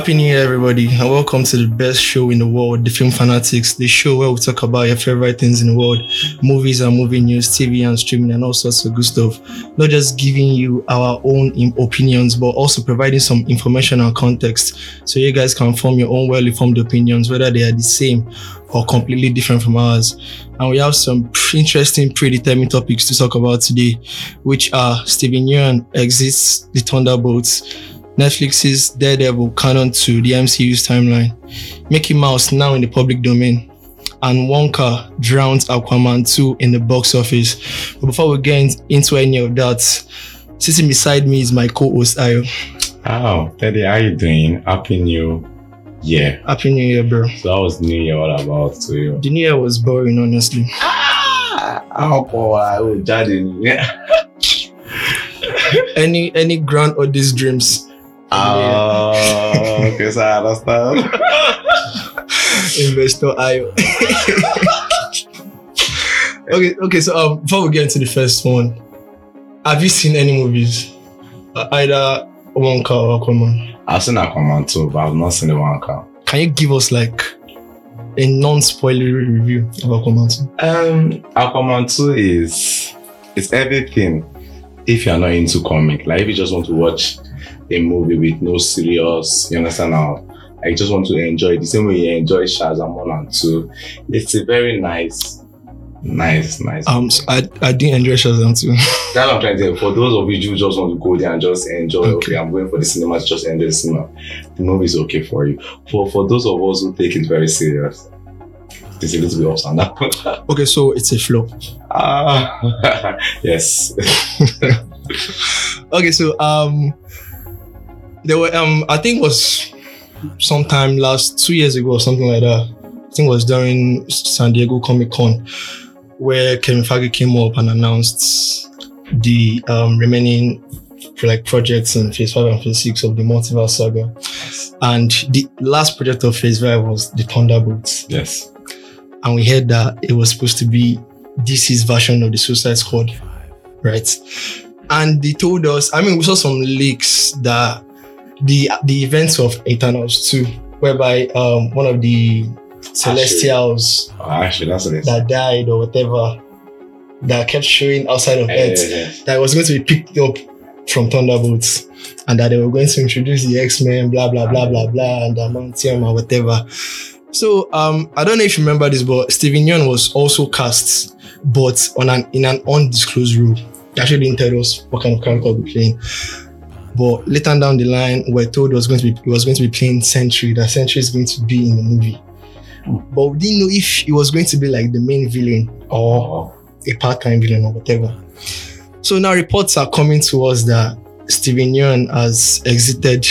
Happy New Year, everybody, and welcome to the best show in the world, The Film Fanatics, the show where we talk about your favorite things in the world movies and movie news, TV and streaming, and all sorts of good stuff. Not just giving you our own opinions, but also providing some information and context so you guys can form your own well informed opinions, whether they are the same or completely different from ours. And we have some interesting, predetermined topics to talk about today, which are Steven Yeun exits the Thunderbolts. Netflix's Daredevil canon to the MCU's timeline, Mickey Mouse now in the public domain, and Wonka drowns Aquaman 2 in the box office. But before we get into any of that, sitting beside me is my co-host Ayo. Oh, Teddy, how are you doing? Happy New Year. Happy New Year, bro. So how was New Year all about to you? The New Year was boring, honestly. Ah, how come I will judge Any any grand or these dreams? Oh, okay, so I understand. Investor Ayo. okay, okay. So um, before we get into the first one, have you seen any movies? Uh, either Wonka or Aquaman? I've seen Aquaman too, but I've not seen the one. Can you give us like a non-spoilery review of Aquaman 2? Um, Aquaman 2 is it's everything if you're not into comic. Like if you just want to watch a movie with no serious, you understand now? I just want to enjoy the same way you enjoy Shazam 1 and 2. It's a very nice, nice, nice. Um, so I I didn't enjoy Shazam 2. That's what I'm trying to say. For those of you who just want to go there and just enjoy, Okay. okay, I'm going for the cinema to just enjoy the cinema. The movie is okay for you. For for those of us who take it very serious, it's a little bit ups and okay, so it's a flop. Ah, yes. Okay, so um, there were um, I think it was sometime last two years ago or something like that. I think it was during San Diego Comic Con where Kevin Feige came up and announced the um remaining like projects in Phase Five and Phase Six of the Multiverse Saga, and the last project of Phase Five was the Thunderbolts, Yes. and we heard that it was supposed to be DC's version of the Suicide Squad, right? And they told us, I mean, we saw some leaks that the the events of Eternals 2, whereby um one of the Celestials Oh, actually, what that died or whatever that kept showing outside of Eh, Earth yes. that was going to be picked up from Thunderbolts and that they were going to introduce the X-Men, blah blah blah blah blah, and the Amantium or whatever. So um, I don't know if you remember this, but Steven Yeun was also cast, but on an in an undisclosed role. They actually didn't tell us what kind of character he'll be playing. But later down the line, we're told it was going to be was going to be playing Sentry. That Sentry is going to be in the movie. But we didn't know if it was going to be like the main villain or a part-time villain or whatever. So now reports are coming to us that Steven Yeun has exited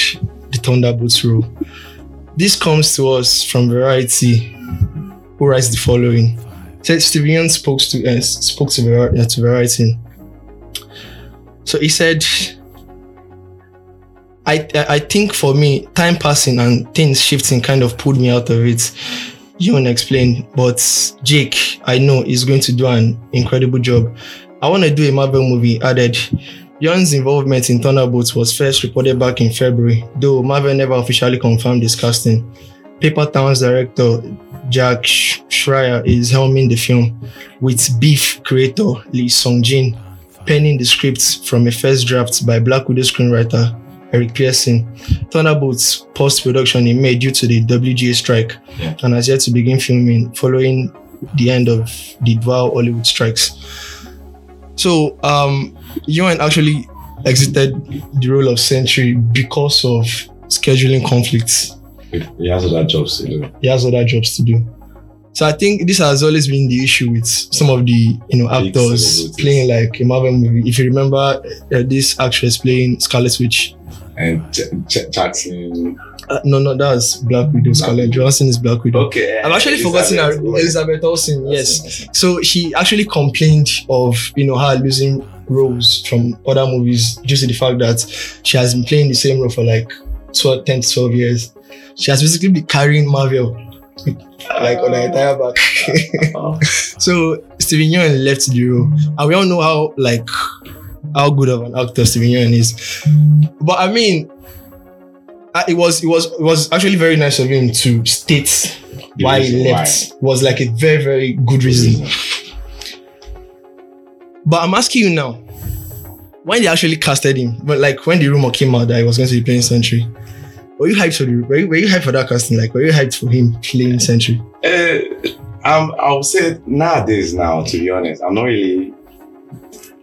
the Thunderbolts role. This comes to us from Variety, who writes the following: Said Steven Yeun spoke to uh, spoke to, uh, to Variety. So he said, I, I think for me, time passing and things shifting kind of pulled me out of it. Yeun explain, but Jake, I know, is going to do an incredible job. I want to do a Marvel movie, added. Yeun's involvement in Thunderbolts was first reported back in February, though Marvel never officially confirmed this casting. Paper Town's director Jake Sch- Schreier is helming the film, with Beef creator Lee Sung-jin penning the script from a first draft by Black Widow screenwriter Eric Pearson. Thunderbolts post-production in May due to the WGA strike Yeah. and has yet to begin filming following the end of the dual Hollywood strikes. So, um, Yeun actually exited the role of Sentry because of scheduling conflicts. he has other jobs to do. He has other jobs to do. So I think this has always been the issue with some of the you know actors playing like a Marvel movie. If you remember uh, this actress playing Scarlet Witch, And Ch- Ch- Jackson. uh, no, no, that's Black Widow's Widow. Scarlett Johansson is Black Widow. Okay. I've actually forgotten her Elizabeth Olsen. Yes, So she actually complained of you know her losing roles from other movies due to the fact that she has been playing the same role for like 12, 10 to 12 years. She has basically been carrying Marvel like on her entire back. so Steven Yeun left the role, and we all know how like how good of an actor Steven Yeun is. But I mean, uh, it was it was it was actually very nice of him to state The why he left was like a very very good reason. But I'm asking you now, when they actually casted him, but like when the rumor came out that he was going to be playing Sentry, were you hyped for the were you, were you hyped for that casting? Like were you hyped for him playing Sentry? Uh, um, I would say nowadays now, to be honest, I'm not really.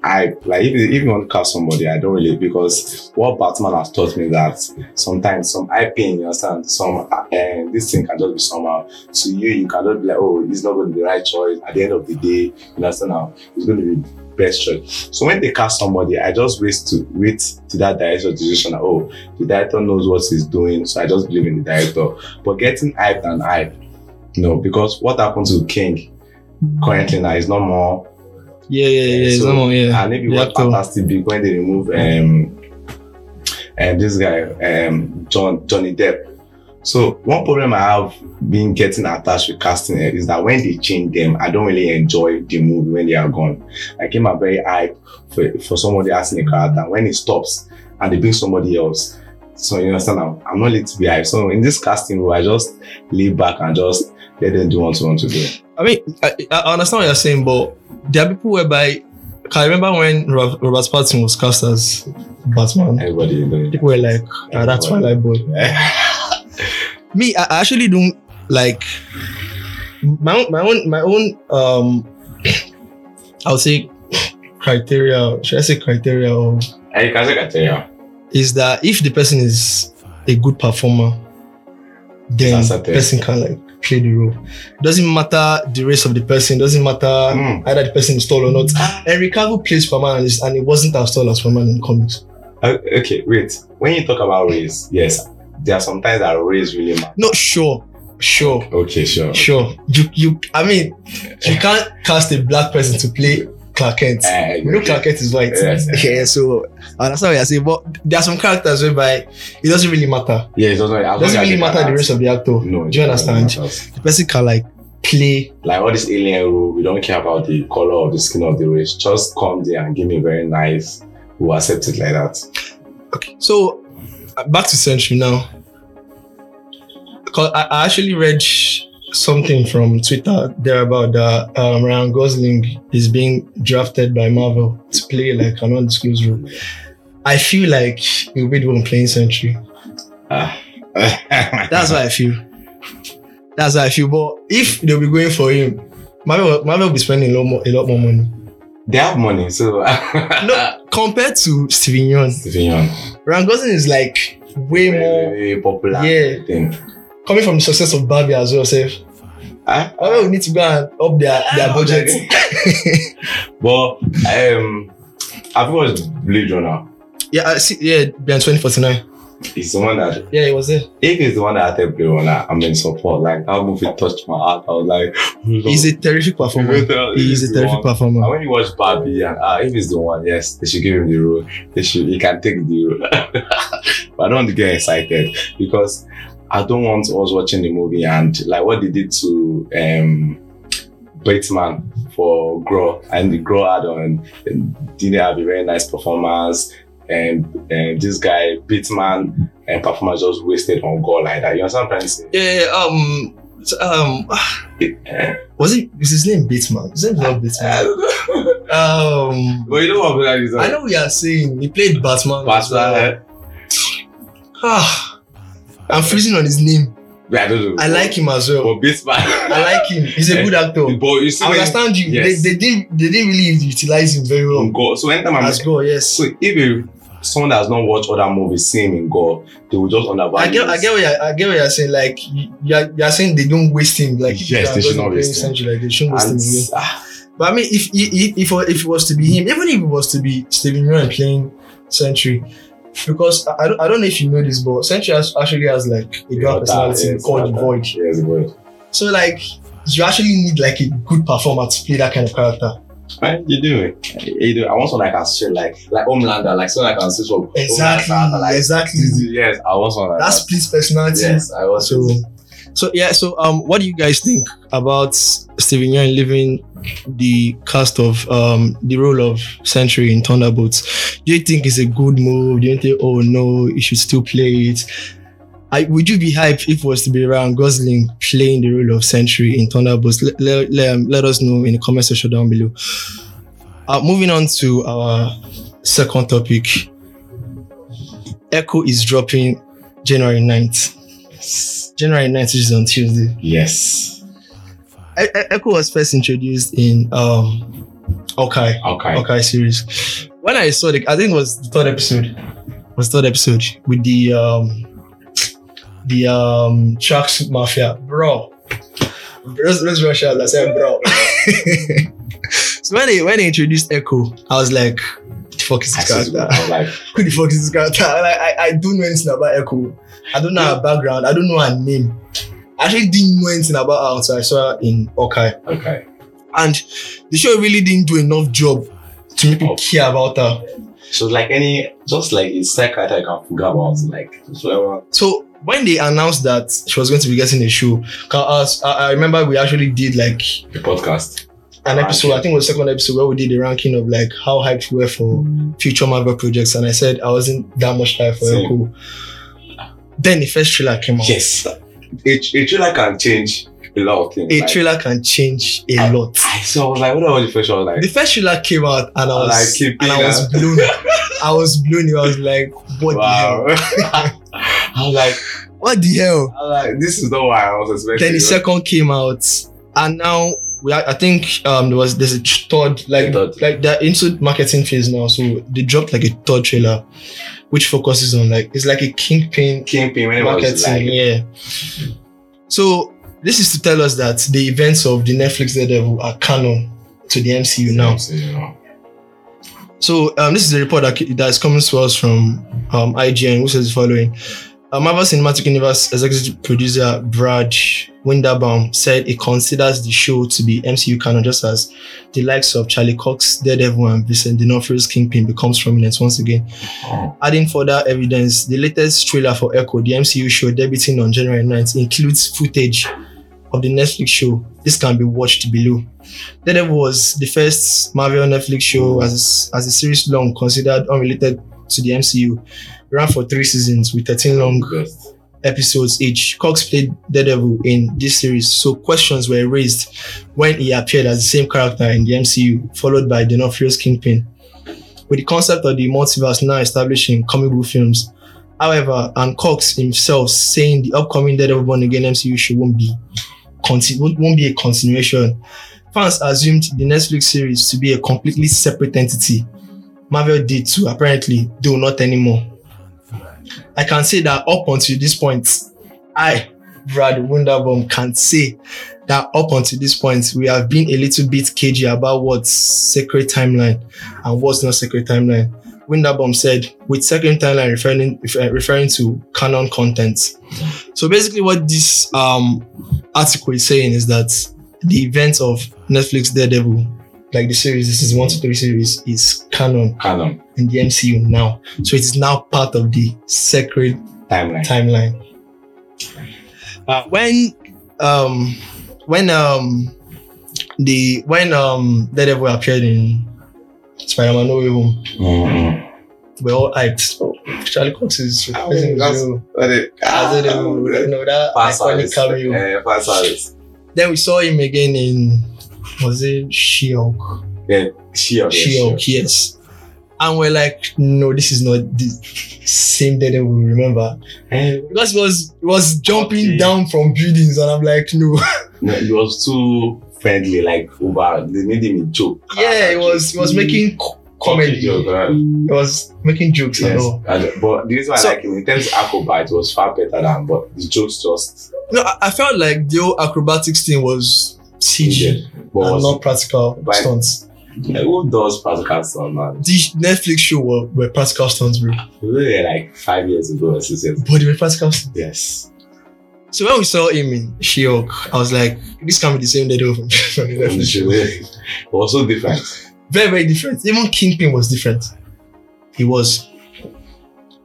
I like if you want to cast somebody, I don't really because what Batman has taught me that sometimes some IP, you understand, some uh, this thing can just be somehow to you. You cannot be like, oh, it's not going to be the right choice. At the end of the day, you understand now, it's going to be best choice. So when they cast somebody, I just wait to wait to that director decision. Oh, the director knows what he's doing, so I just believe in the director. But getting hyped and hype, no, because what happened to King currently now is not more. Yeah, yeah, yeah. it's So- no more, yeah. And if you The watch. Fantastic Big when they remove um and this guy um John Johnny Depp. So one problem I have been getting attached with casting eh, is that when they change them, I don't really enjoy the movie when they are gone. I came out very hype for, for somebody asking a character. When it stops and they bring somebody else, so you understand now, I'm not lit to be hype. So in this casting role, I just lay back and just let them do what they want to do. I mean, I, I understand what you're saying, but there are people whereby. Can I remember when Robert Pattinson was cast as Batman? Everybody People were like, ah, that's Twilight Boy. me I I actually don't like my own my own my own um I would say criteria should I say criteria or I can say criteria. is that if the person is a good performer then person can like play the role doesn't matter the race of the person doesn't matter Mm. either the person is tall or not Henry Cavill plays Superman and, it's- and it wasn't as tall as Superman in comics Uh, okay, wait. When you talk about race, yes, there are sometimes that race really matter. not sure sure Okay, sure. Sure. You you I mean you can't cast a black person to play Clark Kent. Uh, We know Clark Kent is white. Yes. Yeah, so I understand what you're saying. But there are some characters whereby it doesn't really matter. Yeah, it doesn't, It doesn't really matter the race of the actor. No, Do you understand? The person can like play. Like all this alien rule, we don't care about the color of the skin of the race. Just come there and give me very nice. We'll accept it like that. Okay. So uh, back to Sentry now. Because I, I actually read something from Twitter there about that um, Ryan Gosling is being drafted by Marvel to play like an undisclosed role. I feel like he'll be the one playing Sentry. Ah. That's how I feel. That's how I feel. But if they'll be going for him, Marvel, Marvel will be spending a lot more, a lot more money. they have money, so No, compared to Steven Yeun, Young, Ryan Gosling is like way very, more very popular. Yeah. Thing. coming from the success of Barbie as well. Safe. Ah, Marvel will need to go and up their their budget. but um, I've watched Blade Runner. Yeah, I see. Yeah, beyond twenty forty nine. It's the one that Yeah, he was there. if it's the one that acted Blade Runner, I'm in support. Like that movie touched my heart. I was like, He's a terrific performer. He's a terrific And performer. when you watch Barbie, and uh, if it's the one, yes, they should give him the role. They should. He can take the role. but I don't want to get excited because I don't want us watching the movie and like what they did to um Batman for Grow and the Grow add-on didn't have a very nice performance. And, and this guy, Batman, and performance just wasted on Gorr like that. You understand what I'm trying to say? Yeah. Um. Um. Was it? Is his name Bateman? His name is not Bateman. Um. but you know what I'm saying? I know you are saying. He played Batman. Batman. Ah, I'm freezing on his name. I don't know. I like him as well. But Batman. I like him. He's a good actor. But you see, I when- understand you. Yes. They, they didn't. They didn't really utilize him very well. Gorr. So anytime I'm As well, yes. so if you someone that has not watched other movies see him in Gorr, they will just undervalue. I get, I get what you're, I get what you're saying. Like you- you're, you're saying they don't waste him. Like Yes, they should not waste him. Like they shouldn't waste him again. ah, But I mean, if if if, if it was to be him, even if it was to be Steven Yeun playing Sentry, because I, I don't know if you know this, but Sentry has, actually has like a Other, personality yes, called the. Void. Yes, Void. So like you actually need like a good performer to play that kind of character. Right, you do it. You do. I want someone that can switch like like Homelander, like someone that can Exactly. Like exactly. yes, I want someone like That that. splits personality. Yes, I want So, so yeah. So, um, what do you guys think about Steven Yeun leaving the cast of um the role of Sentry in Thunderbolts? Do you think it's a good move? Do you think, oh no, he should still play it? I, would you be hyped if it was to be Ryan Gosling playing the role of Sentry in Thunderbolts? Let, let, let, um, let us know in the comment section down below. Uh, moving on to our second topic. Echo is dropping January 9th. January 9th is on Tuesday. Yes. E- Echo was first introduced in um Okay. Okay. Okay series. When I saw the I think it was the third episode. It was the third episode with the um the um Trucks Mafia. Bro. Let's, let's rush out. I said bro. so when they when they introduced Echo, I was like, "What the fuck is this character? Like, Who the fuck is this character? Like, I, I don't know anything about Echo. I don't know her background. I don't know her name. I actually didn't know anything about her until I saw her in Okay. okay. And the show really didn't do enough job to make people Oh. care about her. So like any, just like a side character I can forget about, like whatever. So when they announced that she was going to be getting a show, 'cause I, I remember we actually did like The podcast. an episode, I think it was the second episode where we did the ranking of like how hyped we were for mm. future Marvel projects, and I said I wasn't that much hyped for Echo. Then the first trailer came out. Yes. A, a trailer can change a lot of things. A like, trailer can change a I- lot. I so I was like, what was the first one? like? The first trailer came out and I I was like and I was blown. I was blown. I was like, what wow. the hell? I was like, What the hell? I was like, this is not what I was expecting. then the second came out and now we are, I think um there was there's a third like Third. like they're into marketing phase now so they dropped like a third trailer which focuses on like it's like a kingpin Kingpin when it was marketing like, yeah so this is to tell us that the events of the Netflix Daredevil are canon to the MCU now So, you so um, this is a report that, that is coming to us from um, IGN, which says the following. Uh, Marvel Cinematic Universe executive producer Brad Winderbaum said he considers the show to be MCU canon just as the likes of Charlie Cox, Daredevil, and Vincent D'Onofrio's Kingpin becomes prominent once again. Adding further evidence, the latest trailer for Echo, the MCU show debuting on January 9th, includes footage of the Netflix show. This can be watched below. Daredevil was the first Marvel Netflix show as, as a series long considered unrelated to the MCU. Ran for three seasons with 13 long episodes each. Cox played Daredevil in this series, so questions were raised when he appeared as the same character in the MCU, followed by D'Onofrio's Kingpin. With the concept of the multiverse now established in comic book films, however, and Cox himself saying the upcoming Daredevil Born Again MCU show won't be conti- won't won't be a continuation. Fans assumed the Netflix series to be a completely separate entity. Marvel did too, apparently, though not anymore. I can say that up until this point, I, Brad Winderbaum, can say that up until this point, we have been a little bit cagey about what's sacred timeline and what's not sacred timeline. Winderbaum said, with sacred timeline referring refer- referring to canon content. So basically, what this um article is saying is that the events of Netflix Daredevil, like the series, this is one to three series, is canon Canon in the MCU now. So it is now part of the sacred timeline. timeline. Uh, when um when um the when um Daredevil appeared in Spider-Man No Way Home, Mm-hmm. we're all hyped. Charlie Cox is replacing. What it? As Daredevil, you know that iconic service. cameo. Fast service. Then we saw him again in was it She-Hulk? Yeah, She-Hulk. yeah, She-Hulk, yes. And we're like, no, this is not the same day that we Remember? Eh, because it was it was jumping Okay. down from buildings and I'm like no no, it was too friendly, like over. They made him a joke. yeah it was it was making co- comedy Joke, right? it was making jokes and Yes, all and- but the reason why So- I like him in terms of acrobat, it was far better than. But the jokes just no I, I felt like the whole acrobatics thing was CG and not practical But- stunts like, who does practical stuff, man? the Netflix show were, were practical stunts bro were like five years ago or six years. ago. but they were practical stunts. Yes. so when we saw him in She-Hulk I was like this can't be the same Daredevil from, from the Netflix show it was so different. very very different even Kingpin was different he was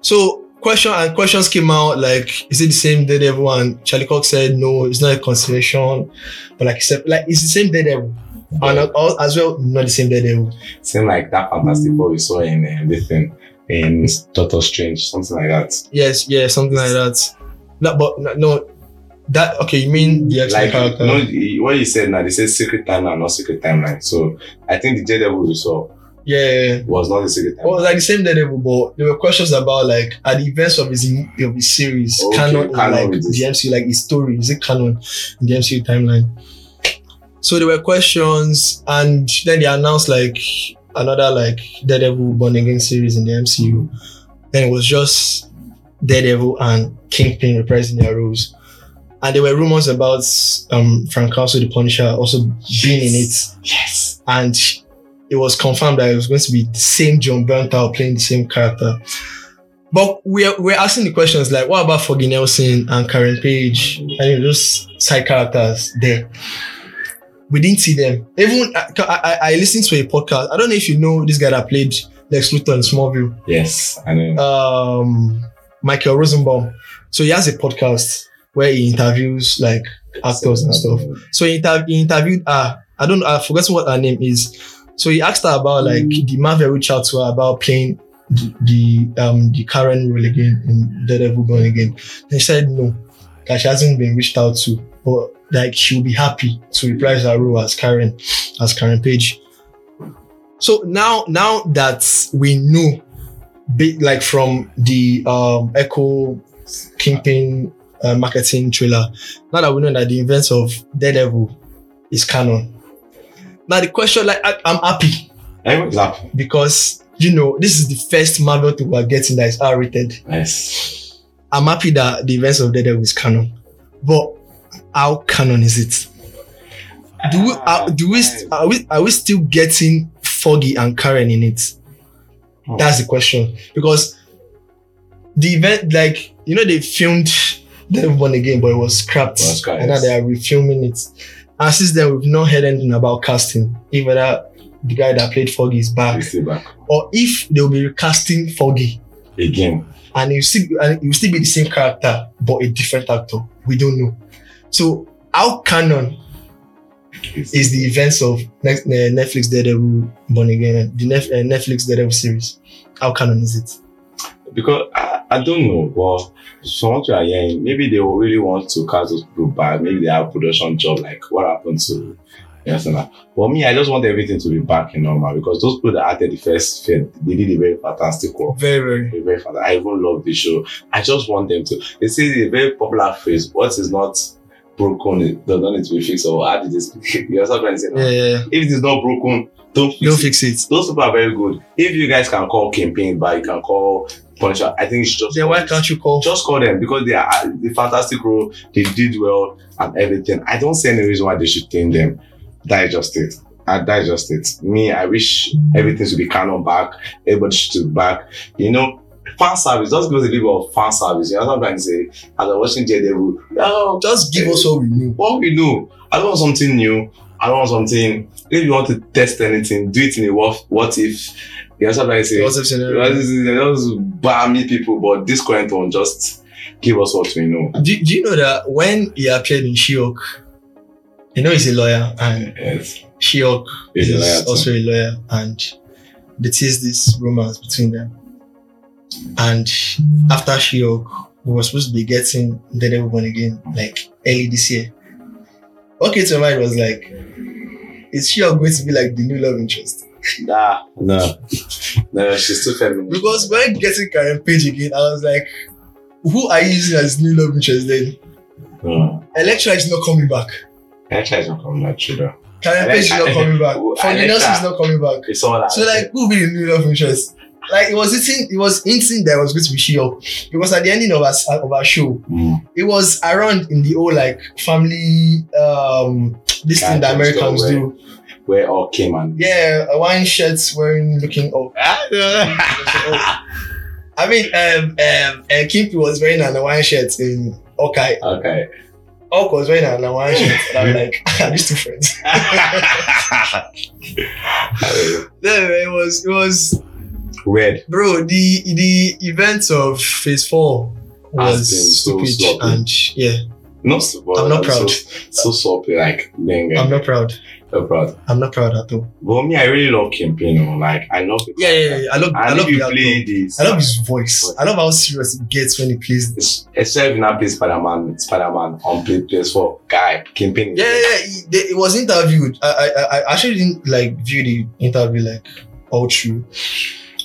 so question and questions came out like is it the same Daredevil and Charlie Cox said no it's not a consideration but like except like it's the same Daredevil and al- as well not the same Daredevil Seemed like that Fantastic Four we saw in uh, this thing in Doctor Strange, something like that. yes yeah something like that No, but no, that okay. You mean the Men Like character? no, what you said now, they said secret timeline, not secret timeline. So I think the Daredevil we saw yeah, yeah. was not the secret Well, it was like the same Daredevil, but there were questions about like at the events of his of his series Okay, canon canon like the. MCU, like his story is it canon in the MCU timeline? So there were questions, and then they announced like another like Daredevil Born Again series in the MCU. Then it was just Daredevil and Kingpin reprising their roles. And there were rumors about um Frank Castle, the Punisher, also being in it Yes. and it was confirmed that it was going to be the same Jon Bernthal playing the same character. But we're we're asking the questions like, what about Foggy Nelson and Karen Page and those side characters there? We didn't see them. Even I, I, I listened to a podcast. I don't know if you know this guy that played Lex Luthor in Smallville, Yes. I know. um, Michael Rosenbaum. So he has a podcast where he interviews like actors and stuff. So he, inter- he interviewed her. I don't. Know, I forgot what her name is. So he asked her about like the Marvel reached out to her about playing the, the um the Karen role again in Daredevil Born Again. And she said no, that she hasn't been reached out to, but like she'll be happy to reprise her role as Karen, as Karen Page. So now, now that we know, big like from the um Echo Kingpin uh, marketing trailer, now that we know that the events of Daredevil is canon. Now the question, like, I, I'm happy Everyone's happy. because you know this is the first Marvel thing we're getting that is R-rated. Yes. I'm happy that the events of Daredevil is canon, but how canon is it? Do we are, do we are we are we still getting Foggy and Karen in it? Hmm. That's the question because the event, like you know, they filmed Daredevil Born Again, but it was scrapped, scrapped, and now they are refilming it. And since then, we've not heard anything about casting. If whether the guy that played Foggy is back, back. or if they'll be recasting Foggy Again. and you still and you still be the same character but a different actor. We don't know. So how canon is the events of next, uh, Netflix Daredevil Born Again, the uh, Netflix Daredevil series? How canon is it? Because I, I don't know, but from what you are hearing, maybe they really want to cast those people back. Maybe they have production job like what happened to yes and. But me, I just want everything to be back in normal because those people that acted the first film, they did a very fantastic work. Very, very. Very, fantastic. I even love the show. I just want them to. They say a very popular phrase: "What is not broken it does not need to be fixed." Or how did this? You understand what I'm saying? Yeah, yeah. yeah. If it is not broken, don't fix Don't it. fix it. Those people are very good. If you guys can call campaign back, you can call I think should just Yeah, why can't you call? just call them because they are the fantastic role. They did well and everything. I don't see any reason why they should tame them. That is just it. Is just it. Me, I wish everything should be canon back. Everybody should be back. You know, fan service. Just give us a little bit of fan service. You know trying say? As I'm watching Daredevil, no, oh, Just give us what we know. what we know. I don't want something new. I don't want something. If you want to test anything, do it in a what, what if. You know what I'm trying to say? What if scenario? Well, this is- they just balmy people, but this current one just give us what we know. Do, do you know that when he appeared in She-Hulk, you know he's a lawyer and Yes. She-Hulk He's is a also a lawyer and there is this romance between them. And after She-Hulk, we were supposed to be getting Daredevil Born Again like early this year. Came to my mind was like, is She-Hulk going to be like the new love interest? Nah, no, no, she's too feminine. Because when getting Karen Page again, I was like, who are you using as new love interest then? no, Elektra is not coming back. Elektra is not coming back true though. Karen Page is not coming back. Who- Fonny Elektra- Nelson is not coming back. It's all that. So like, who will be the new love interest? Like it was hinting, it was hinting that it was going to be She-Hulk because at the ending of our of our show, Mm. it was around in the old like family um this thing that Americans go do. Where all came and Yeah, a wine shirts wearing looking up. I mean, um, um, uh, Kimpi was wearing an Hawaiian shirt in Okay. okay. Hulk was wearing an Hawaiian shirt, and I'm like, are these two friends? No, it was, it was, Weird. bro. The the events of Phase Four was been so stupid, and yeah, No, so- I'm not proud. So, so soppy, like then I'm not proud. So proud. I'm not proud at all. But me, I really love you oh, know, Like I love it. Yeah, yeah, yeah. I love, I love you play this, I love his voice. I love how serious he gets when he plays. It's- Except when I play Spider-Man, Spider-Man on play PS4, guy, is Yeah, yeah, yeah. It was interviewed. I, I, I actually didn't like view the interview like all through,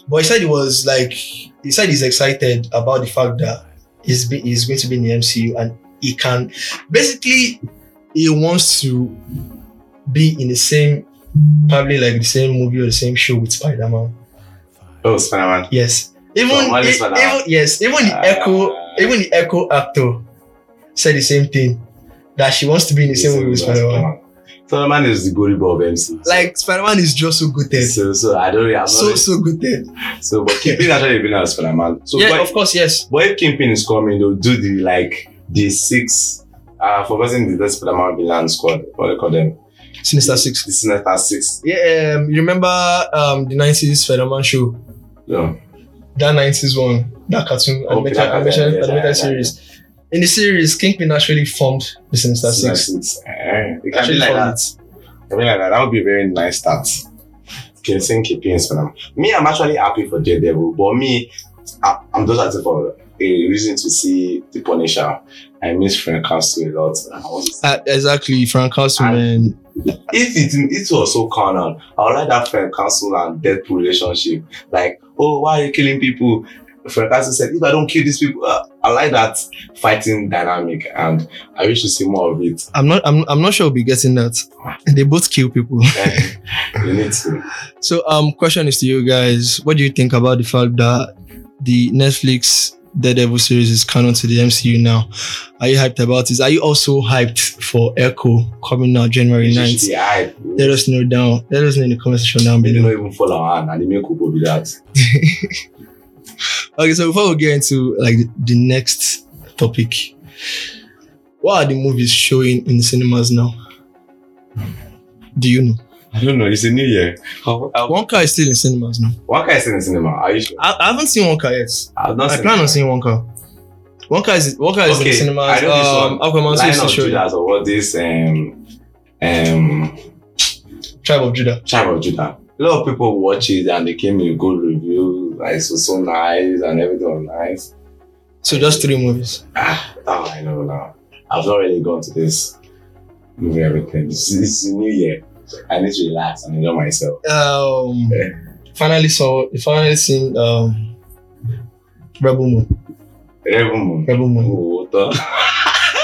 but he said he was like he said he's excited about the fact that he's be, he's going to be in the MCU and he can basically he wants to be in the same probably like the same movie or the same show with Spider Man. Oh, Spider-Man. Yes, even, Holland e- even yes, even the Ah. Echo even the Echo actor said the same thing that she wants to be in the same movie with Spider Man. Spider-Man is the goalie ball of MC. Like Spider Man is just so good at so, so I don't really have so so good at So, but Kingpin actually been as Spider-Man. So, yeah, but, of course, yes. but if Kingpin is coming, they'll do the like the six. Uh, forgetting the Spider-Man villain squad. What do they call them? Sinister Six. The Sinister Six. Yeah, um, you remember um the nineties Spider Man show, Yeah. that nineties one, that cartoon Okay, animated, that yeah, yeah, animated yeah, yeah. series. In the series, Kingpin actually formed the Sinister Sinister Six. Six. Eh, it can Actually be like that. it. I mean, like that. That would be a very nice start. Can sing Kingpin Spider-Man. Me, I'm actually happy for Daredevil, but me, I, I'm just happy for a reason to see the Punisher. I miss Frank Castle a lot. Uh, exactly, Frank Castle, man. If it, it was so carnal, I would like that Frank Castle and Deadpool relationship. Like, oh, why are you killing people? Frank Castle said, if I don't kill these people, uh, I like that fighting dynamic, and I wish to see more of it. I'm not. I'm. I'm not sure we'll be getting that. They both kill people. you need to. So, um, question is to you guys: What do you think about the fact that the Netflix Daredevil series is canon to the MCU now? Are you hyped about this? Are you also hyped for Echo coming out January 9th? Yeah, Let us know down. Let us know in the comment section down They below. don't even follow our they make Kubo be that. Okay, so before we get into like the, the next topic, what are the movies showing in the cinemas now? Do you know? I don't know. It's a new year. How, how, Wonka is still in cinemas now. what can I see in the cinema? Are you sure? I, I haven't seen Wonka yet. I've not I seen plan it. on seeing Wonka. Wonka is Wonka is in Okay, the cinemas. I know this Um, one. Aquaman Lion series of to show you. Judah or what this um um Tribe of Judah. Tribe of Judah. A lot of people watch it and they came with good review. Like it was so nice and everything was nice. So just three movies. Ah, oh, I know now. I've not really gone to this movie everything. It's, it's a new year. I need to relax and enjoy myself. Um, Yeah. finally saw. Finally seen um, Rebel Moon. Rebel Moon. Rebel Moon. Oh, the-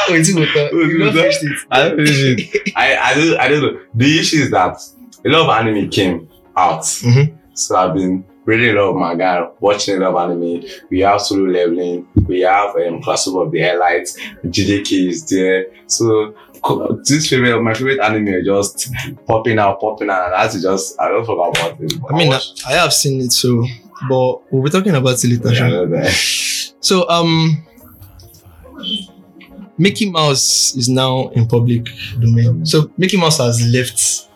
Oh, it's uh, You not finished it. I don't finish it. I, I don't I don't know. The issue is that a lot of anime came out. Mhm. So I've been reading a lot of manga, watching a lot of anime. We have solo leveling, we have um crossover of the highlights, JJK is there. So this favorite my favorite anime just popping out, popping out, and that's just I don't forget about it. I mean, I, I have seen it, so but we'll be talking about it later. yeah, sha. I know that. So um Mickey Mouse is now in public domain. So Mickey Mouse has left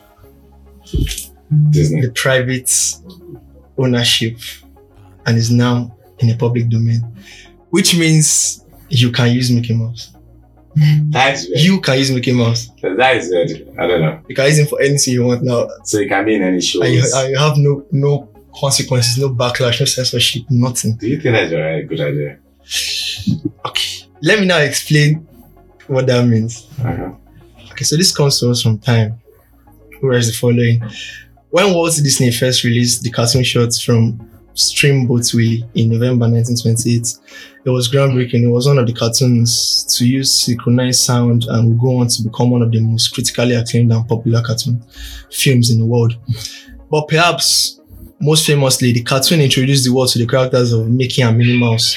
Disney. the private ownership and is now in a public domain. Which means you can use Mickey Mouse. That is weird. You can use Mickey Mouse. that is weird. I don't know. You can use him for anything you want now. So it can be in any shows. And you, and you have no no consequences, no backlash, no censorship, nothing. Do you think that's a good idea? Okay. Let me now explain what that means. Uh-huh. Okay, so this comes to us from time. Who writes the following? When Walt Disney first released the cartoon shorts from Steamboat Willie in November 1928, it was groundbreaking. It was one of the cartoons to use synchronized sound and would go on to become one of the most critically acclaimed and popular cartoon films in the world. But perhaps most famously, the cartoon introduced the world to the characters of Mickey and Minnie Mouse.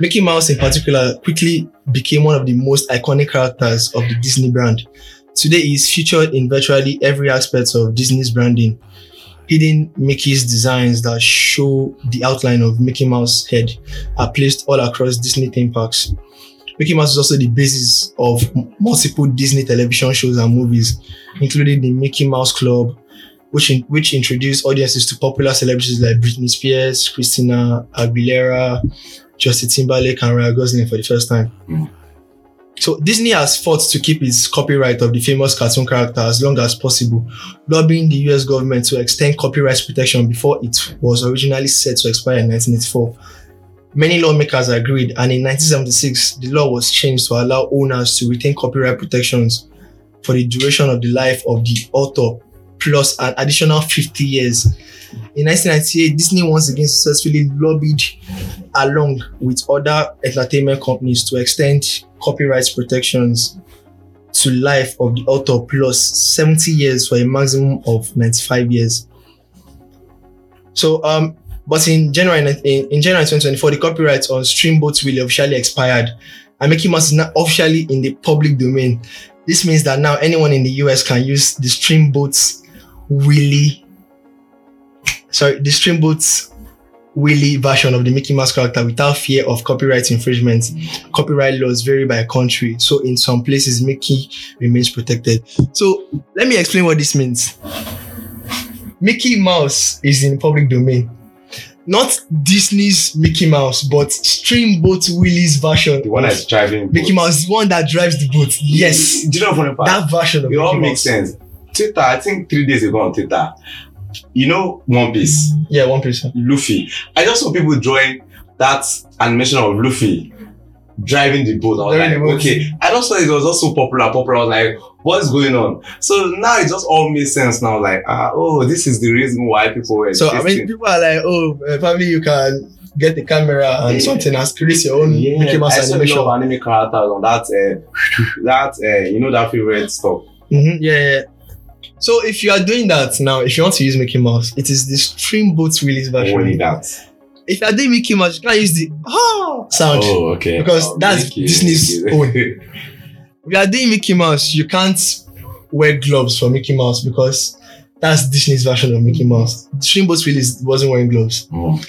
Mickey Mouse, in particular, quickly became one of the most iconic characters of the Disney brand. Today, he is featured in virtually every aspect of Disney's branding. Hidden Mickey's designs that show the outline of Mickey Mouse head are placed all across Disney theme parks. Mickey Mouse is also the basis of multiple Disney television shows and movies, including the Mickey Mouse Club, which in, which introduced audiences to popular celebrities like Britney Spears, Christina Aguilera, Justin Timberlake, and Ryan Gosling for the first time. Mm. So Disney has fought to keep its copyright of the famous cartoon character as long as possible, lobbying the US government to extend copyright protection before it was originally set to expire in 1984. Many lawmakers agreed, and in 1976, the law was changed to allow owners to retain copyright protections for the duration of the life of the author plus an additional 50 years. In 1998, Disney once again successfully lobbied along with other entertainment companies to extend copyright protections to life of the author plus 70 years for a maximum of 95 years. So, um, but in January in, in January 2024, the copyright on Streamboat Willie officially expired, and Mickey Mouse is now officially in the public domain. This means that now anyone in the US can use the Streamboat Willie, sorry, the Streamboat Willie version of the Mickey Mouse character without fear of copyright infringement. Copyright laws vary by country, so in some places Mickey remains protected. So let me explain what this means. Mickey Mouse is in public domain. Not Disney's Mickey Mouse, but Streamboat Willie's version. The one that's driving. Mickey boat. Mouse, the one that drives the boat. Yes, Do you know part? that version of it all makes Mouse. sense. Twitter, I think three days ago on Twitter, you know One Piece, Yeah, one Piece. Luffy. I just saw people drawing that animation of Luffy driving the boat. I was Driving like, okay. I just saw it was also popular, popular. I was like, what's going on? So now it just all makes sense now. Like, ah, oh, this is the reason why people were. So I mean, people are like, oh, uh, probably you can get the camera and Yeah. something and create your own yeah, Mickey Mouse I animation. of anime characters on that, uh, that, uh, you know, that favorite stuff. Mhm, yeah, yeah. So if you are doing that now, if you want to use Mickey Mouse, it is the Streamboat release version. Only that. If you are doing Mickey Mouse, you can't use the oh sound. Oh, okay. Because Oh, that's Mickey, Disney's Mickey. own. If you are doing Mickey Mouse, you can't wear gloves for Mickey Mouse because that's Disney's version of Mickey Mouse. Streamboat release wasn't wearing gloves. Oh.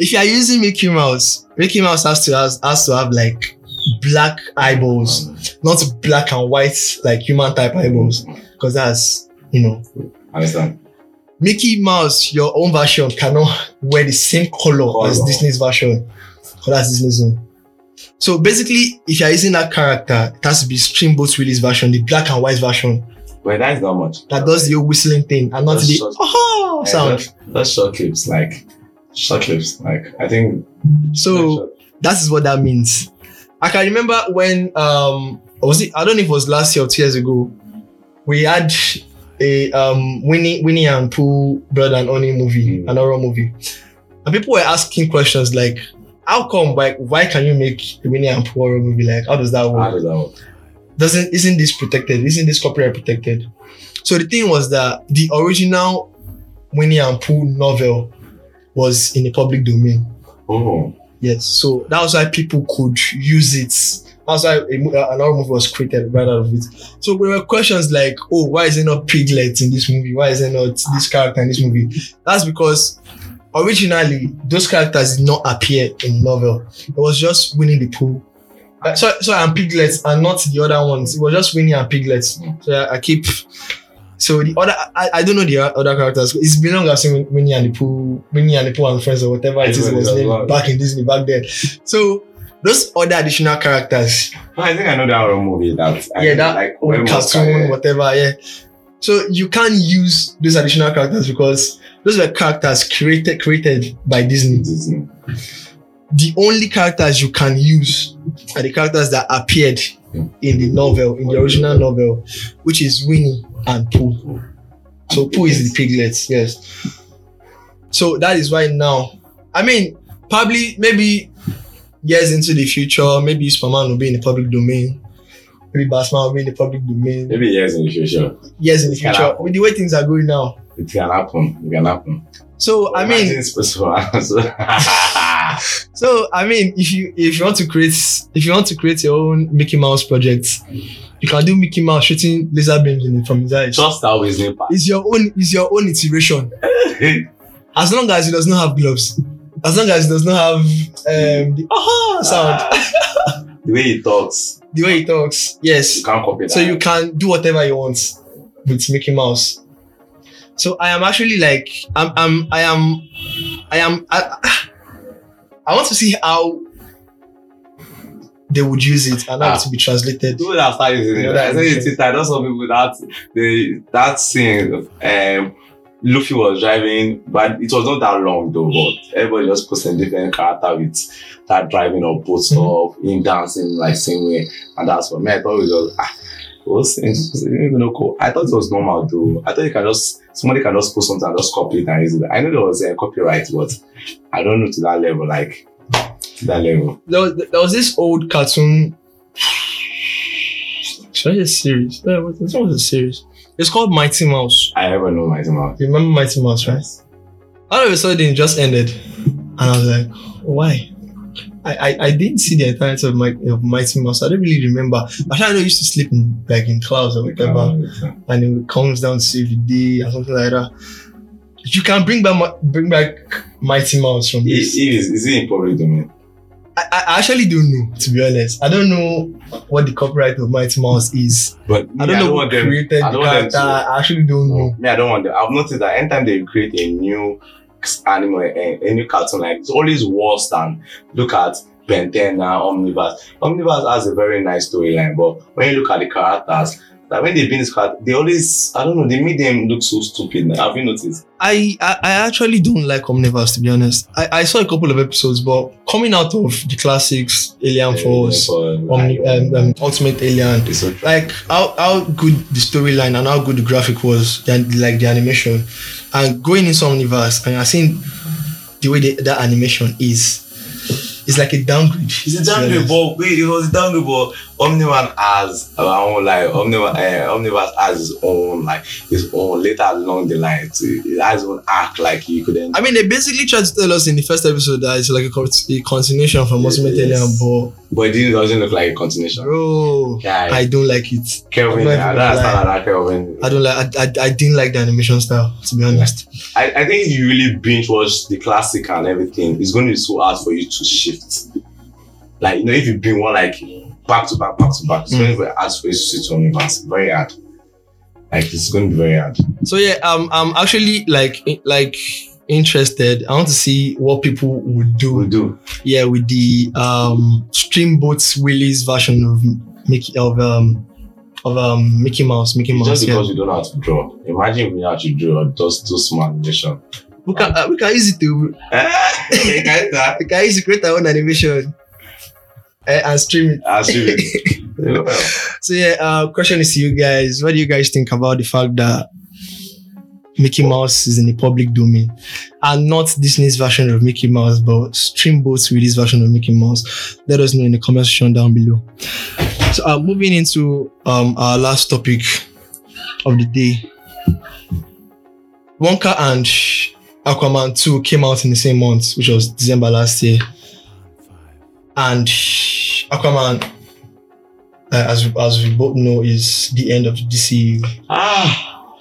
if you are using Mickey Mouse, Mickey Mouse has to has, has to have like black eyeballs, oh. not black and white like human type eyeballs, because that's you know Understand? Mickey Mouse. Your own version cannot wear the same color as Color. Disney's version, because that's Disney's own. So basically, if you are using that character, it has to be Streamboat Willie's version, the black and white version But that's not much. that does the whistling thing and not That's the short. oh sound. That's, that's short clips, like short clips. Like I think. So that is what that means. I can remember when um was it I don't know if it was last year or two years ago, we had a um Winnie Winnie and Pooh brother and Oni movie, Mm. an horror movie. And people were asking questions like, how come like why can you make a Winnie and Pooh horror movie? Like how does that how work? does that work? Doesn't isn't this protected? Isn't this copyright protected? So the thing was that the original Winnie and Pooh novel was in the public domain. Oh, Yes, so that was why people could use it. That's why a, mo- uh, another movie was created right out of it. So there were questions like, "Oh, why is there not Piglet in this movie? Why is there not this character in this movie?" That's because originally those characters did not appear in the novel. It was just Winnie the Pooh. Uh, sorry, sorry, and Piglets, and not the other ones. It was just Winnie and Piglets. So I, I keep. So the other, I, I don't know the other characters. It's been long I've seen Winnie and the Pooh, Winnie and the Pooh and Friends or whatever it is it was named back in Disney back then. So those other additional characters, I think I know that horror movie. That I yeah, that like old cartoon, whatever, yeah. So you can't use those additional characters because those were characters created created by Disney. Disney. The only characters you can use are the characters that appeared in the novel, in the original novel, which is Winnie and Pooh. So Pooh is the piglets, yes. So that is why now, I mean, probably maybe years into the future, maybe Superman will be in the public domain. Maybe Batman will be in the public domain. Maybe years in the future, Years in the future, happen. with the way things are going now. it can happen. It can happen. So I mean, Imagine Superman. So- so I mean, if you if you want to create if you want to create your own Mickey Mouse project, you can do Mickey Mouse shooting laser beams in it from his eyes. Just how his name. It's your own it's your own iteration. As long as he does not have gloves. As long as it does not have um the aha sound. the way he talks, the way he talks. Yes. you can't copy that. So you can do whatever you want with Mickey Mouse. So I am actually like I'm I'm I am I am I, I want to see how they would use it and Ah. it to be translated. People that start using it. that I is said it Twitter. I know some people that that scene. Um, Luffy was driving, but it was not that long though. But everybody just posting different character with that driving or boat stuff, in dancing like same way, and that's what me. I thought it was ah, it was, it didn't even cool. I thought it was normal though. I thought you can just somebody can just post something and just copy it and use it. I know there was a copyright, but I don't know to that level. Like to that level. There was, there was this old cartoon. Should I say series? What- this one was a series. It's called Mighty Mouse. I ever know my mouth. You remember Mighty Mouse, right? All of a sudden, it just ended, and I was like, why? I, I, I didn't see the entirety of, my, of Mighty Mouse. I don't really remember. I think I know I used to sleep in like in clouds or whatever, oh, and it comes down to save the day or something like that. You can bring back bring back Mighty Mouse from It, this. it is, is it in public domain? I, I actually don't know, to be honest. I don't know what the copyright of Mighty Mouse is. But I don't know them- created I the don't want them character. to- I actually don't oh, know. Me, I don't want them. I've noticed that anytime they create a new animal, a, a new cartoon, like it's always worse than look at Ben 10 now, Omniverse. Omniverse has a very nice storyline, but when you look at the characters, like when they bring this character, they always, I don't know, they make them look so stupid. Have you noticed? I, I I actually don't like Omniverse to be honest. I, I saw a couple of episodes, but coming out of the classics, Alien Force, Omni, um, um, Ultimate Alien, It's so like how, how good the storyline and how good the graphic was, and like the animation, and going into Omniverse and I seen the way the, that animation is, it's like a downgrade. It's a downgrade, but wait, it was a downgrade, but Omniman has our own like Omniman, uh, Omniverse has his own like his own later along the line. Too. It has its own arc, like you could. I mean, they basically tried to tell us in the first episode that it's like a, con- a continuation from Yes, Ultimate yes. Alien, but But it doesn't look like a continuation. bro, Yeah, I don't like it. Kelvin, I don't understand that Kelvin. I don't like. I, I, I didn't like the animation style, to be honest. I, I think if you really binge watch the classic and everything, it's going to be so hard for you to shift. Like, you know, if you bring one like back to back, back to back, it's Mm. going to be hard for you to sit on it. Very hard. Like, it's going to be very hard. So yeah, um, I'm actually like like interested. I want to see what people would do. We'll do. Yeah, with the um Steamboat Willie's version of Mickey of um of um Mickey Mouse, Mickey Mouse. Just Yeah. because you don't know how to draw. Imagine if you know how to draw just do small animation. We can uh, we can use it to we can use it to create our own animation. Eh, and stream it. I'll show So yeah, uh, question is to you guys. What do you guys think about the fact that Mickey Mouse is in the public domain, and not Disney's version of Mickey Mouse, but Steamboat's this version of Mickey Mouse? Let us know in the comment section down below. So, uh, moving into um our last topic of the day, Wonka and Aquaman 2 came out in the same month, which was December last year, and Aquaman uh, as as we both know, is the end of the DCU. ah,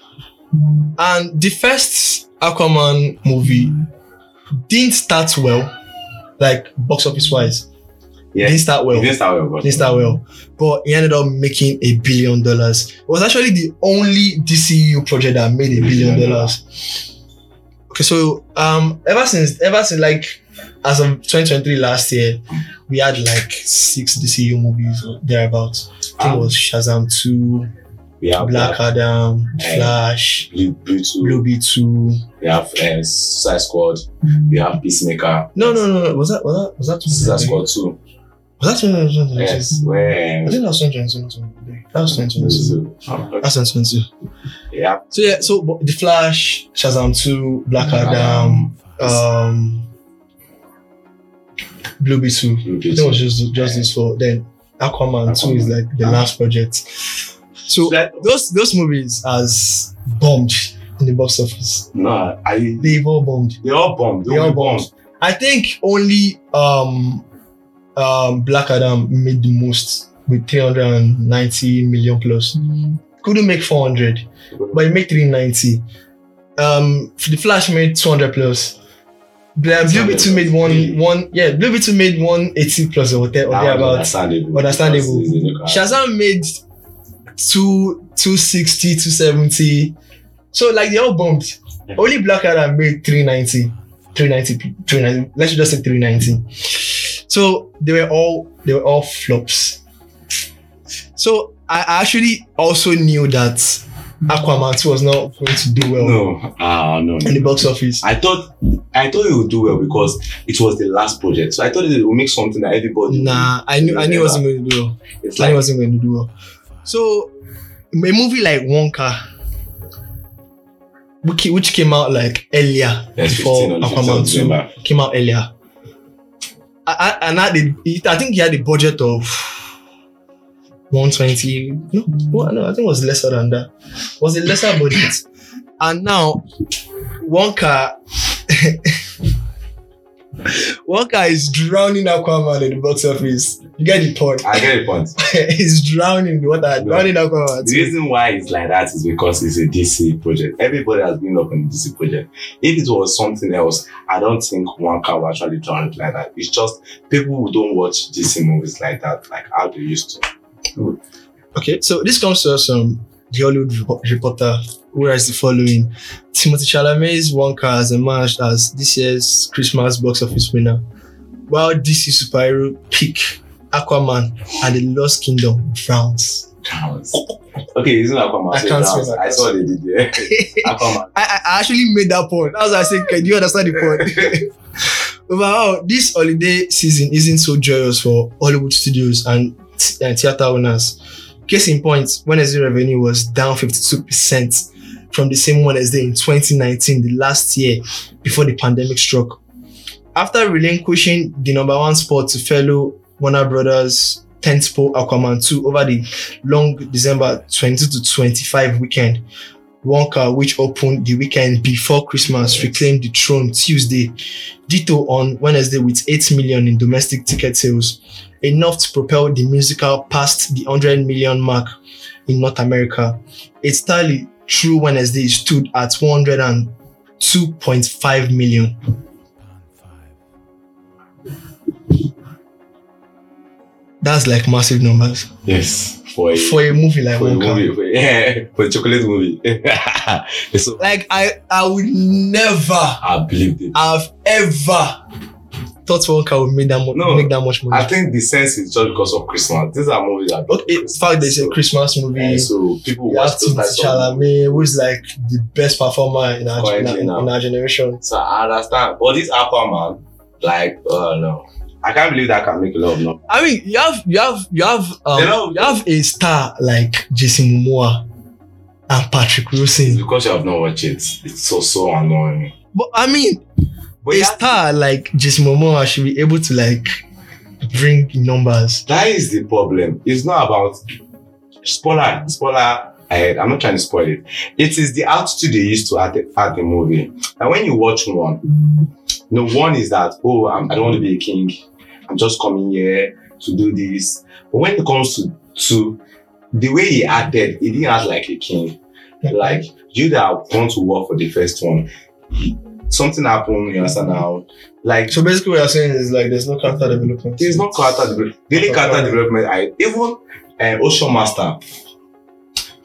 And the first Aquaman movie didn't start well, like box office wise. yeah. Didn't start well. It didn't start well, but Didn't start well, but he ended up making a billion dollars. It was actually the only DCU project that made a billion dollars. Okay, so um, ever since, ever since like as of 2023 last year, we had like six DCU movies or thereabouts. I think it was Shazam 2, we have Black Adam, Eh, Flash, Blue, Blue 2, Blue Beat 2. we have uh, Suicide Squad, we have Peacemaker. No, no, no, no. Was that was that was that Suicide Squad 2. Was that 2022? Yes, where I think that was 2022. That was 2022. um, That's 2022. yeah, So yeah, so but The Flash, Shazam 2, Black Black Adam, um, Blue Beat 2. I Blue think it was just just this four. Then Aquaman 2 is like the last project. So That- those those movies has bombed in the box office. no, I They've all bombed. they all bombed. They, They all all bombed. bombed. I think only um um Black Adam made the most with 390 million plus. Couldn't make 400, but he made 390. Um the Flash made 200 plus. Blue Beetle made one one yeah, Blue Beetle made 180 plus or whatever or was understandable. Understandable. because it's in the car. Shazam made two 260, 270. So like they all bumped. Yeah. Only Black Adam made 390. 390, 390. Let's just say 390. So they were all they were all flops. So I actually also knew that Aquaman 2 was not going to do well No, ah, no, no. in the box office. I thought I thought it would do well because it was the last project. So I thought it would make something that everybody. Nah, I knew I knew it wasn't going to do well. It's I knew it wasn't going to do well. So a movie like Wonka, which, which came out like earlier Yes, before 15 on the 15th of Aquaman 2 came out earlier. I, I, and that it, I think he had a budget of 120. No, what, no, I think it was lesser than that. It was a lesser budget. And now Wonka Wonka is drowning Aquaman in the box office. You get the point. I get the point. He's drowning in the water, No. drowning Aquaman. The reason why it's like that is because it's a DC project. Everybody has been up on the DC project. If it was something else, I don't think one can actually drown it like that. It's just people who don't watch DC movies like that, like how they used to. Okay, so this comes to us from the Hollywood Repo- Reporter, whereas the following Timothée Chalamet's Wonka has emerged as this year's Christmas box office winner, while DC superhero pick Aquaman and the Lost Kingdom frowns. Okay, isn't Aquaman? I so can't. I saw they did there. Aquaman. I, I actually made that point. That's why I said, can you understand the point? Overall, this holiday season isn't so joyous for Hollywood studios and, t- and theater owners. Case in point, Wednesday revenue was down 52% from the same Wednesday in 2019, the last year before the pandemic struck. After relinquishing the number one spot to fellow Warner Brothers tentpole Aquaman 2 over the long December 22 to 25 weekend, Wonka, which opened the weekend before Christmas, reclaimed the throne Tuesday. Ditto on Wednesday with 8 million in domestic ticket sales, enough to propel the musical past the 100 million mark in North America. Its tally through Wednesday stood at 102.5 million. That's like massive numbers Yes, for a a movie like for a Wonka. movie, for, yeah, a chocolate movie. so Like I, I would never I believed it. have ever thought Wonka would make that, mo- No, make that much money. I think the sense is just because of Christmas. These are movies that. Okay, in fact, there's a so, Christmas movie. and so people you have watch those Timothée types Chalamet, who is like the best performer in our, in, our, in our generation. So I understand. But this Aquaman, like, oh no. I can't believe that can make a lot of noise. I mean, you have you have you have um, You know- you have a star like Jason Momoa and Patrick Wilson, because you have not watched it. It's so so annoying. but I mean, But a star like Jason Momoa should be able to like bring numbers. that is the problem. It's not about spoiler. Spoiler. ahead. I'm not trying to spoil it. It is the attitude they used to add the, add the movie. And when you watch one, no one is that oh I'm, I don't want to be a king. I'm just coming here to do this. But when it comes to to the way he acted, he didn't act like a king. Like you that want to work for the first one, something happened. You understand now? Like So basically, what you're saying is like there's no character development. there's no character development. The only character development, I even uh, Ocean Master,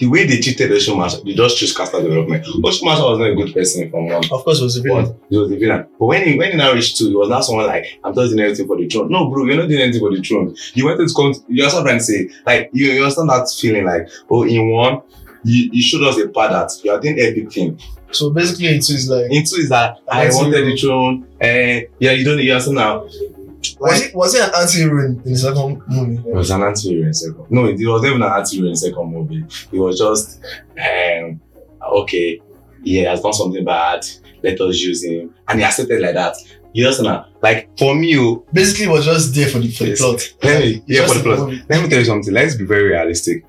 the way they treated Master, they just choose character development. Ocean was not a good person from one. Of course, it was a villain. He was the villain. But when he when he now reached two, he was not someone like I'm just doing everything for the throne. No, bro, you're not doing anything for the throne. You wanted to come. You to say like you, you understand that feeling like oh in one. You, you showed us a part that you are doing everything. So basically, it is like In two is that I wanted you. the throne. And yeah, you don't you understand now. Was it was it an anti-hero in, in the second movie? It was an anti-hero in second. No, it was even an anti-hero in second movie. It was just, um, okay, he has done something bad. Let us use him, and he accepted like that. You understand? Like for me, oh, Basically, it was just there for the for the plot. let me yeah just for the plot. movie. Let me tell you something. Let's be very realistic.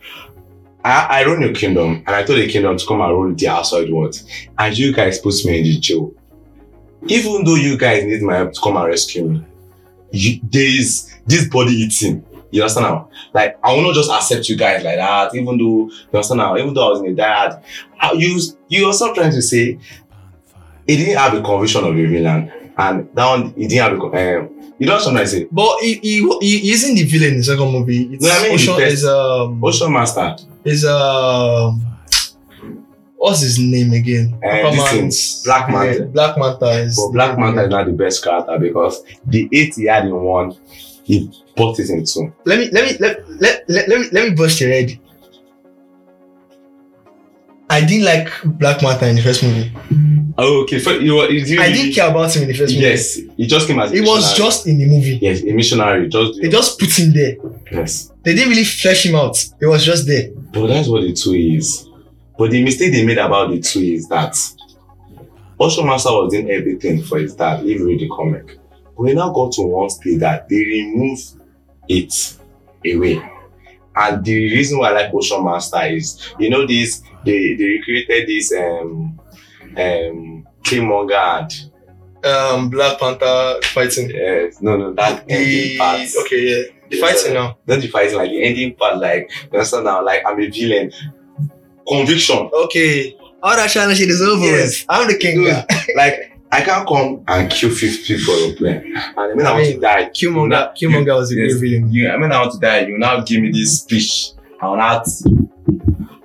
I, I run your kingdom, and I told the kingdom to come and rule the outside world, and you guys put me in the jail. Even though you guys need my help to come and rescue me, you, there is this body eating. You understand now? Like I will not just accept you guys like that. Even though you understand now, even though I was in a I- you you also trying to say he didn't have a conviction of a villain, and that one he didn't have a. Um, you know I'm saying? But he, he, he isn't the villain in the second movie. It's No, I mean, Ocean is um Ocean Master. is um what's his name again? Uh, this thing, Black Manta. Yeah, Black Manta is But Black Manta is not the best character because the eight he had in one he bought it in two. Let me let me let let let, let me let me bust your head. I didn't like Black Manta in the first movie. Oh, okay. For, you, were- you didn't I didn't care about him in the first movie. Yes, he just came as. a It was just in the movie. yes, a missionary. Just They just put him there. yes. They didn't really flesh him out. It was just there. But that's what the two is. But the mistake they made about the two is that Ocean Master was doing everything for his dad, you read the comic. But we now got to one stage that they remove it away. And the reason why I like Ocean Master is, you know, this they they recreated this um um Killmonger and Um, Black Panther fighting. uh, no no that ending part. Okay, yeah, the Yes, fighting sir. now. Not the fighting, like the ending part, like you understand now, like I'm a villain. Conviction. Okay, all that challenge shit is over Yes. I'm the king. Dude, like I can't come and kill 50 people on plane. And I mean I, I want mean, to die. Killmonger, You- Killmonger was a yes. great villain. You I mean I want to die. You now give me this speech. I will not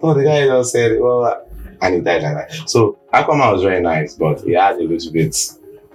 Oh the guy just said well uh, and he died like that. So Aquaman was very nice, but he had a little bit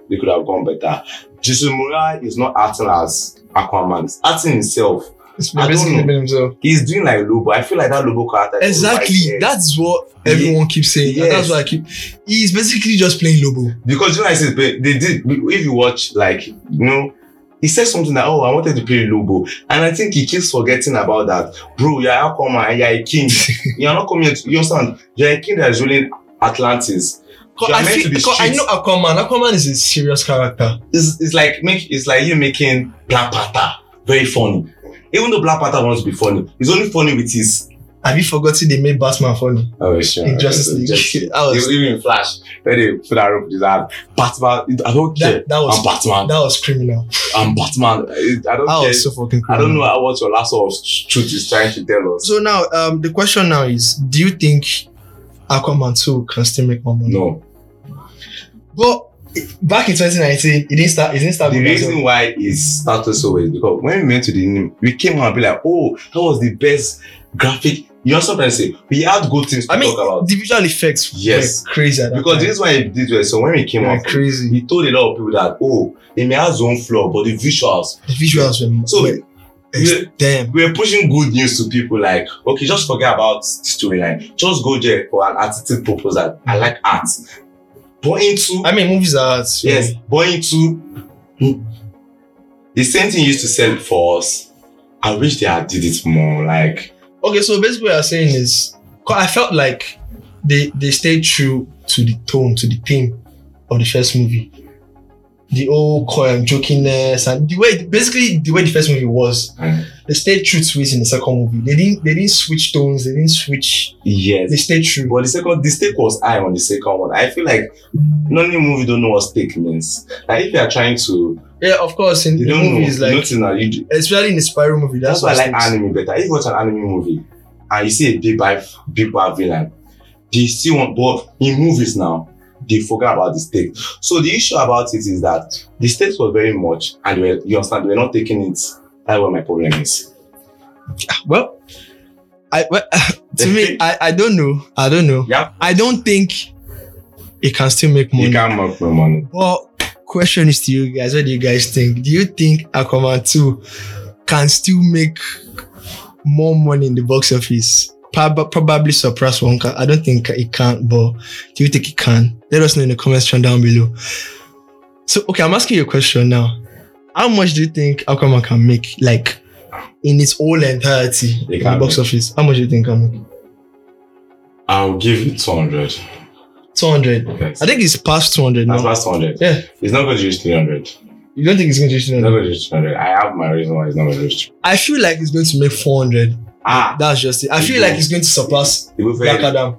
they could have gone better. Jason Momoa is not acting as Aquaman, he's acting himself. It's basically himself. He's doing like Lobo. I feel like that Lobo character. Exactly. That's what everyone keeps saying. Yes. That's why I keep. He's basically just playing Lobo. because you know I said they did if you watch like you know he said something that oh I wanted to play Lobo and I think he keeps forgetting about that bro you're Aquaman and you're a king you're not coming to you understand you're a king that is ruling Atlantis I, meant feel, to be I know Aquaman. Aquaman is a serious character. it's, it's like make it's like you making Black Panther very funny even though Black Panther wants to be funny he's only funny with his Have you forgotten they made Batman funny? oh sure In Justice League. That was- even in Flash when they put that rope with his hand Batman I don't care That, that was I'm Batman that was criminal. I'm Batman I don't That care was so fucking I criminal. don't know what your last sort of truth is trying to tell us. So now, um, the question now is: Do you think Aquaman two can still make more money? No. But back in 2019, it didn't start. It didn't start. The as well. reason why it started so well is because when we went to the name, we came out and be like, oh, that was the best graphic. You know what I'm saying? We had good things to I mean, talk about. the visual effects Yes. were crazy Because time. this is why it did well. So when we came out, crazy. we told a lot of people that, oh, it may have own flaw, but the visuals, The visuals were So, were ex- yeah. damn. we were pushing good news to people like, okay, just forget about storyline. Just go there for an artistic purpose I like art. But into I mean, movies are so- Yes, but into hmm. the same thing used to sell for us. I wish they had did it more. Like Okay, so basically what I'm saying is, I felt like they they stayed true to the tone, to the theme of the first movie. The old coy jokiness and the way, basically the way the first movie was, Mm. they stayed true to it in the second movie. They didn't they didn't switch tones. They didn't switch. They stayed true. but the second the stake was high on the second one. I feel like none in the movie don't know what stake means. Like if you are trying to, Yeah, of course. In the movies, know. like nothing. You do, especially in the Spyro movie, that's, that's why I like sticks. anime better. If you watch an anime movie and you see a big bad big bad villain, they still want. But in movies now, they forget about the stake. So the issue about it is that the stakes were very much, and were, you understand, we're not taking it. That's what my problem is. Well, I well, to me, I, I don't know. I don't know. Yeah, I don't think it can still make money. you can't make more money. But question is to you guys, what do you guys think? Do you think Aquaman 2 can still make more money in the box office? Prob- Probably surpass Wonka. I don't think it can, but do you think it can? Let us know in the comment section down below. So, okay, I'm asking you a question now. How much do you think Aquaman can make, like, in its whole entirety in the box make- office? How much do you think can make? I'll give you 200. 200. Yes. I think it's past 200 That's now. past 200. Yeah. It's not going to reach 300. You don't think it's going to reach It's not going to reach 200. I have my reason why it's not going to reach. I feel like it's going to make 400. Ah, That's just it. I feel like it's going to surpass Black Adam.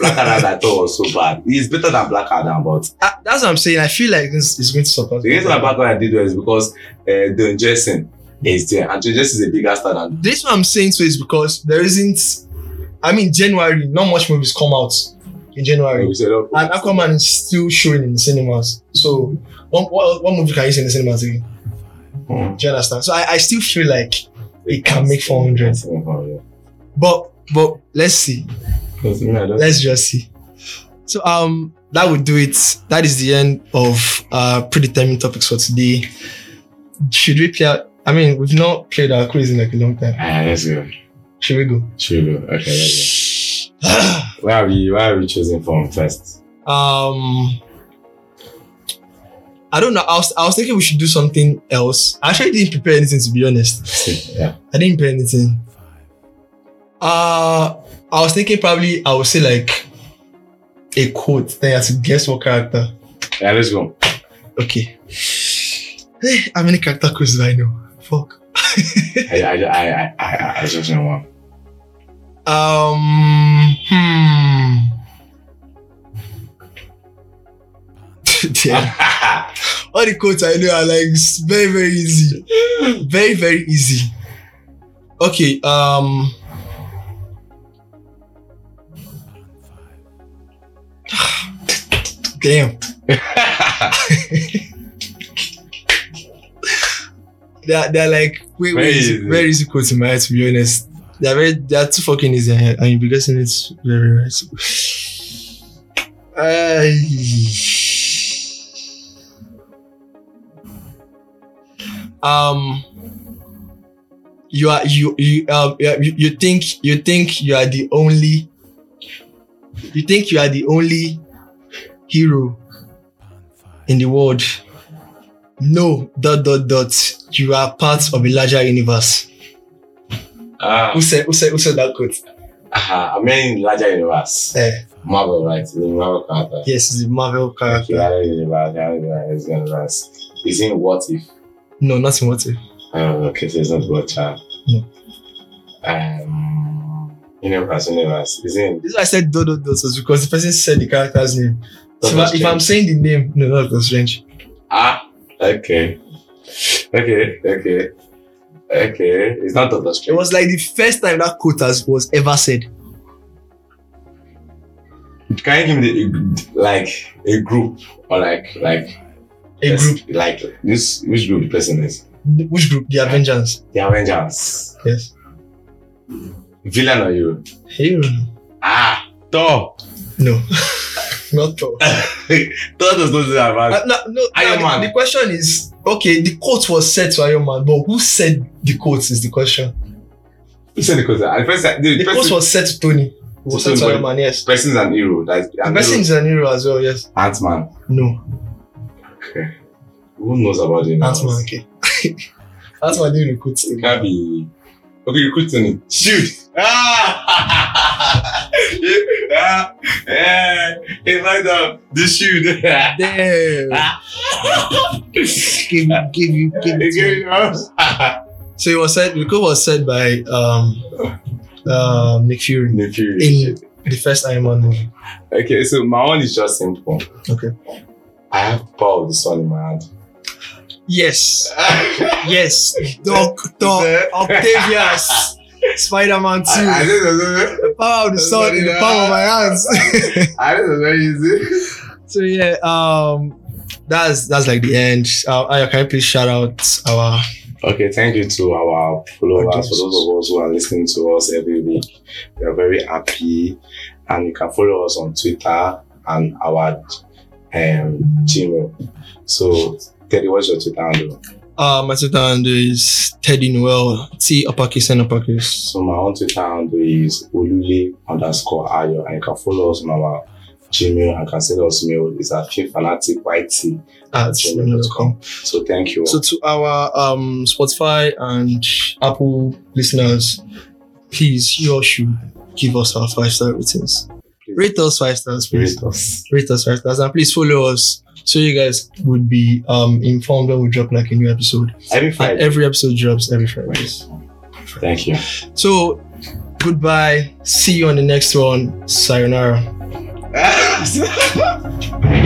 Black Adam I thought was so bad. It's better than Black Adam, but Ah, That's what I'm saying. I feel like it's, it's going to surpass. the reason why Black Adam did well is because uh, Dwayne Johnson is there, and Dwayne Johnson is a bigger star than. This what I'm saying so is because there isn't. I mean, January, not much movies come out in January, oh, and Aquaman is still showing in the cinemas. So, what, what, what movie can you see in the cinemas again? hmm. Do you understand? So, I, I still feel like it can make 400. Yeah. But but let's see. Because, me, I don't- Let's just see. So um that would do it. That is the end of uh predetermined topics for today. should we play? Our, I mean, we've not played our quiz in like a long time. Ah, let's go. Should we go? Should we go? Okay, let's go. Where are we? Where are we choosing from first? Um, I don't know. I was I was thinking we should do something else. I actually didn't prepare anything to be honest. yeah. I didn't prepare anything. Uh I was thinking probably I would say like a quote. Then you have to guess what character. Yeah, let's go. Okay. Hey, how many character quizzes do I know? Fuck. I, I, I, I, I, I just know one. Um. Hmm. Damn. All the quotes I know are like very very easy, very very easy. Okay. Um. Damn. They're, they're like way Very easy, easy. very easy quotes in my head to be honest. They're very they're too fucking easy and and you'll be guessing it very right. So, um you are you you um you, you think you think you are the only you think you are the only hero in the world no dot dot dot you are part of a larger universe Ah, who said who said who said that quote ah, I mean, larger universe. eh Marvel, right? The Marvel character. yes the marvel character larger universe, larger universe, universe. Is in what if? No nothing what if Oh, okay, so it's not what child. No. Um, universe, universe. Is in this is why i said dot dot was because the person said the character's name so if, I, if i'm saying the name no not Doctor strange ah. Okay. Okay. Okay. Okay. It's not Doctor it was like the first time that quote has, was ever said Can you give me the like a group or like like a group like this which group the person is? which group the avengers The Avengers. yes Villain or you? hero Ah, Thor. no not Thor. Thor does not do that, man. Uh, no, no, Iron no, Man. The, the question is okay. The quote was said to Iron Man, but who said the quote is the question. Who said the quote? The person, the, The quote was said to Tony. Was To said to Tony, Iron Man. Yes. person's an hero. That's The person is an hero as well. Yes. Ant Man. No. Okay. Who knows about him? Ant Man. Okay. Ant Man didn't recruit It him. can't be. Okay, you quit Tony. Shoot! Ah! yeah, yeah. It's like the the shoot. Damn. give, give you, give it to me. So it was said. The quote was said by um, um, Nick Fury The Fury. in the first Iron Man movie. Okay, so my one is just simple. Okay. I have the power of the sun in my hand. Yes. Yes. Doctor Octavius. Spider-Man 2. I, I the power of the sun in the palm of my hands. I think that's very easy. so yeah, um, that's that's like the end. Uh, Ayo, can you please shout out our Okay, thank you to our followers, for those of us who are listening to us every week. We are very happy, and you can follow us on Twitter and our um, Gmail. So, Teddy, what's your Twitter handle? uh my Twitter handle is Teddy Nuel T uppercase and uppercase. So, my own Twitter handle is orile underscore Ayo, and you can follow us on our Gmail and can send us mail. It's at filmfanaticYT at gmail.com. So, thank you. So to our um Spotify and Apple listeners, please you all should give us our five star ratings. Rate us five stars, please. Rate us. Rate us five stars and please follow us so you guys would be um informed when we drop like a new episode. Every And every episode drops every Friday. Thank you. So goodbye. See you on the next one. Sayonara.